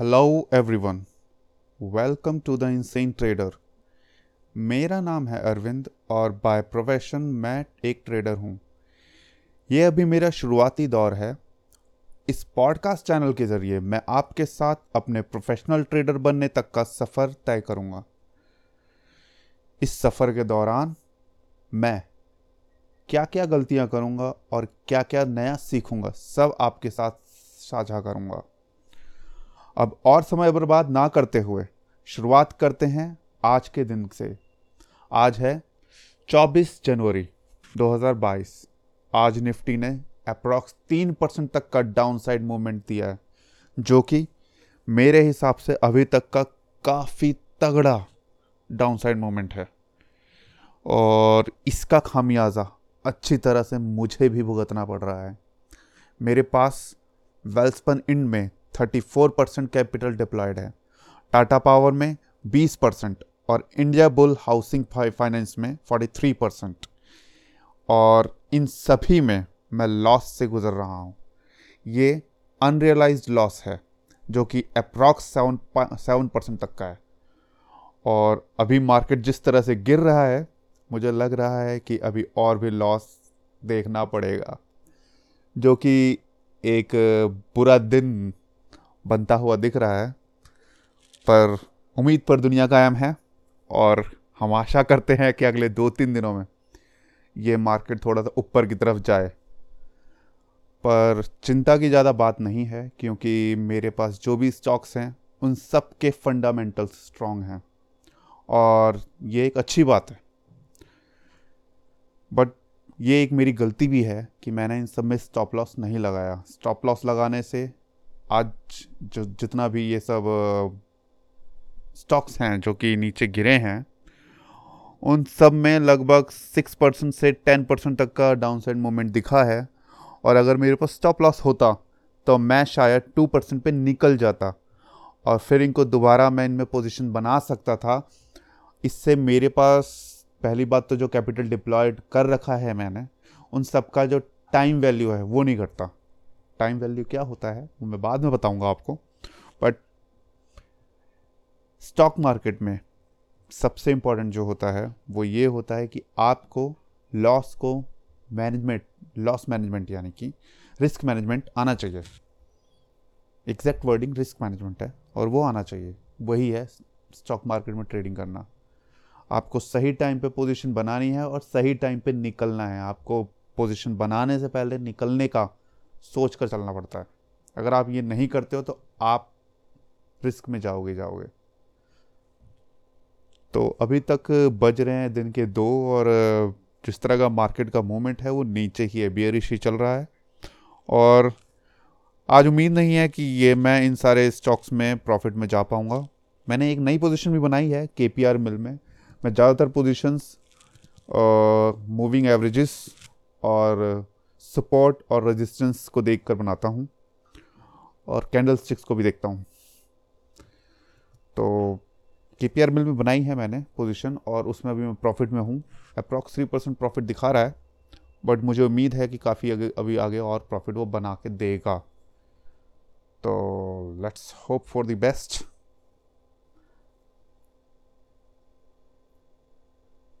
Hello everyone welcome to the insane trader मेरा नाम है अरविंद और बाय प्रोफेशन मैं एक ट्रेडर हूँ। ये अभी मेरा शुरुआती दौर है। इस पॉडकास्ट चैनल के ज़रिए मैं आपके साथ अपने प्रोफेशनल ट्रेडर बनने तक का सफ़र तय करूँगा। इस सफ़र के दौरान मैं क्या क्या गलतियाँ करूँगा और क्या क्या नया सीखूँगा, सब आपके साथ साझा करूँगा। अब और समय बर्बाद ना करते हुए शुरुआत करते हैं आज के दिन से। आज है 24 जनवरी 2022 आज निफ्टी ने अप्रॉक्स तीन परसेंट तक का डाउन साइड मूवमेंट दिया है, जो कि मेरे हिसाब से अभी तक का काफ़ी तगड़ा डाउन साइड मूवमेंट है। और इसका खामियाजा अच्छी तरह से मुझे भी भुगतना पड़ रहा है। मेरे पास वेल्सपन इंड में 34 परसेंट कैपिटल डिप्लॉयड है। टाटा पावर में 20 परसेंट और इंडिया बुल हाउसिंग फाइनेंस में 43 परसेंट और इन सभी में मैं लॉस से गुजर रहा हूँ। ये अनरियलाइज लॉस है, जो कि अप्रॉक्स सेवन सेवन परसेंट तक का है। और अभी मार्केट जिस तरह से गिर रहा है, मुझे लग रहा है कि अभी और भी लॉस देखना पड़ेगा। जो कि एक बुरा दिन बनता हुआ दिख रहा है, पर उम्मीद पर दुनिया कायम है और हम आशा करते हैं कि अगले दो तीन दिनों में ये मार्केट थोड़ा सा ऊपर की तरफ़ जाए। पर चिंता की ज़्यादा बात नहीं है, क्योंकि मेरे पास जो भी स्टॉक्स हैं, उन सब के फंडामेंटल्स स्ट्रॉन्ग हैं। और ये एक अच्छी बात है। बट ये एक मेरी गलती भी है कि मैंने इन सब में स्टॉप लॉस नहीं लगाया। स्टॉप लॉस लगाने से आज जो, जितना भी ये सब स्टॉक्स हैं जो कि नीचे गिरे हैं, उन सब में लगभग सिक्स परसेंट से टेन परसेंट तक का डाउन साइड मूवमेंट दिखा है। और अगर मेरे पास स्टॉप लॉस होता तो मैं शायद टू परसेंट पर निकल जाता और फिर इनको दोबारा मैं इनमें पोजीशन बना सकता था। इससे मेरे पास पहली बात तो जो कैपिटल डिप्लॉयड कर रखा है मैंने, उन सब का जो टाइम वैल्यू है, वो नहीं घटता। टाइम वैल्यू क्या होता है, वो मैं बाद में बताऊँगा आपको। बट स्टॉक मार्केट में सबसे इंपॉर्टेंट जो होता है, वो ये होता है कि आपको लॉस को मैनेजमेंट लॉस मैनेजमेंट यानी कि रिस्क मैनेजमेंट आना चाहिए। एग्जैक्ट वर्डिंग रिस्क मैनेजमेंट है और वो आना चाहिए। वही है स्टॉक मार्केट में ट्रेडिंग करना। आपको सही टाइम पे पोजीशन बनानी है और सही टाइम पे निकलना है। आपको पोजीशन बनाने से पहले निकलने का सोच कर चलना पड़ता है। अगर आप ये नहीं करते हो तो आप रिस्क में जाओगे जाओगे। तो अभी तक बज रहे हैं दिन के दो और जिस तरह का मार्केट का मूवमेंट है वो नीचे ही है बियरिश ही चल रहा है। और आज उम्मीद नहीं है कि ये मैं इन सारे स्टॉक्स में प्रॉफिट में जा पाऊँगा। मैंने एक नई पोजीशन भी बनाई है के मिल में। मैं ज़्यादातर पोजीशंस मूविंग एवरेजेस और सपोर्ट और रेजिस्टेंस को देख कर बनाता हूँ और कैंडल स्टिक्स को भी देखता हूँ। तो के पी आर मिल में बनाई है मैंने पोजीशन और उसमें अभी मैं प्रॉफिट में हूँ। अप्रॉक्स थ्री परसेंट प्रॉफिट दिखा रहा है बट मुझे उम्मीद है कि काफ़ी आगे अभी आगे और प्रॉफिट वो बना के देगा। तो let's hope for the best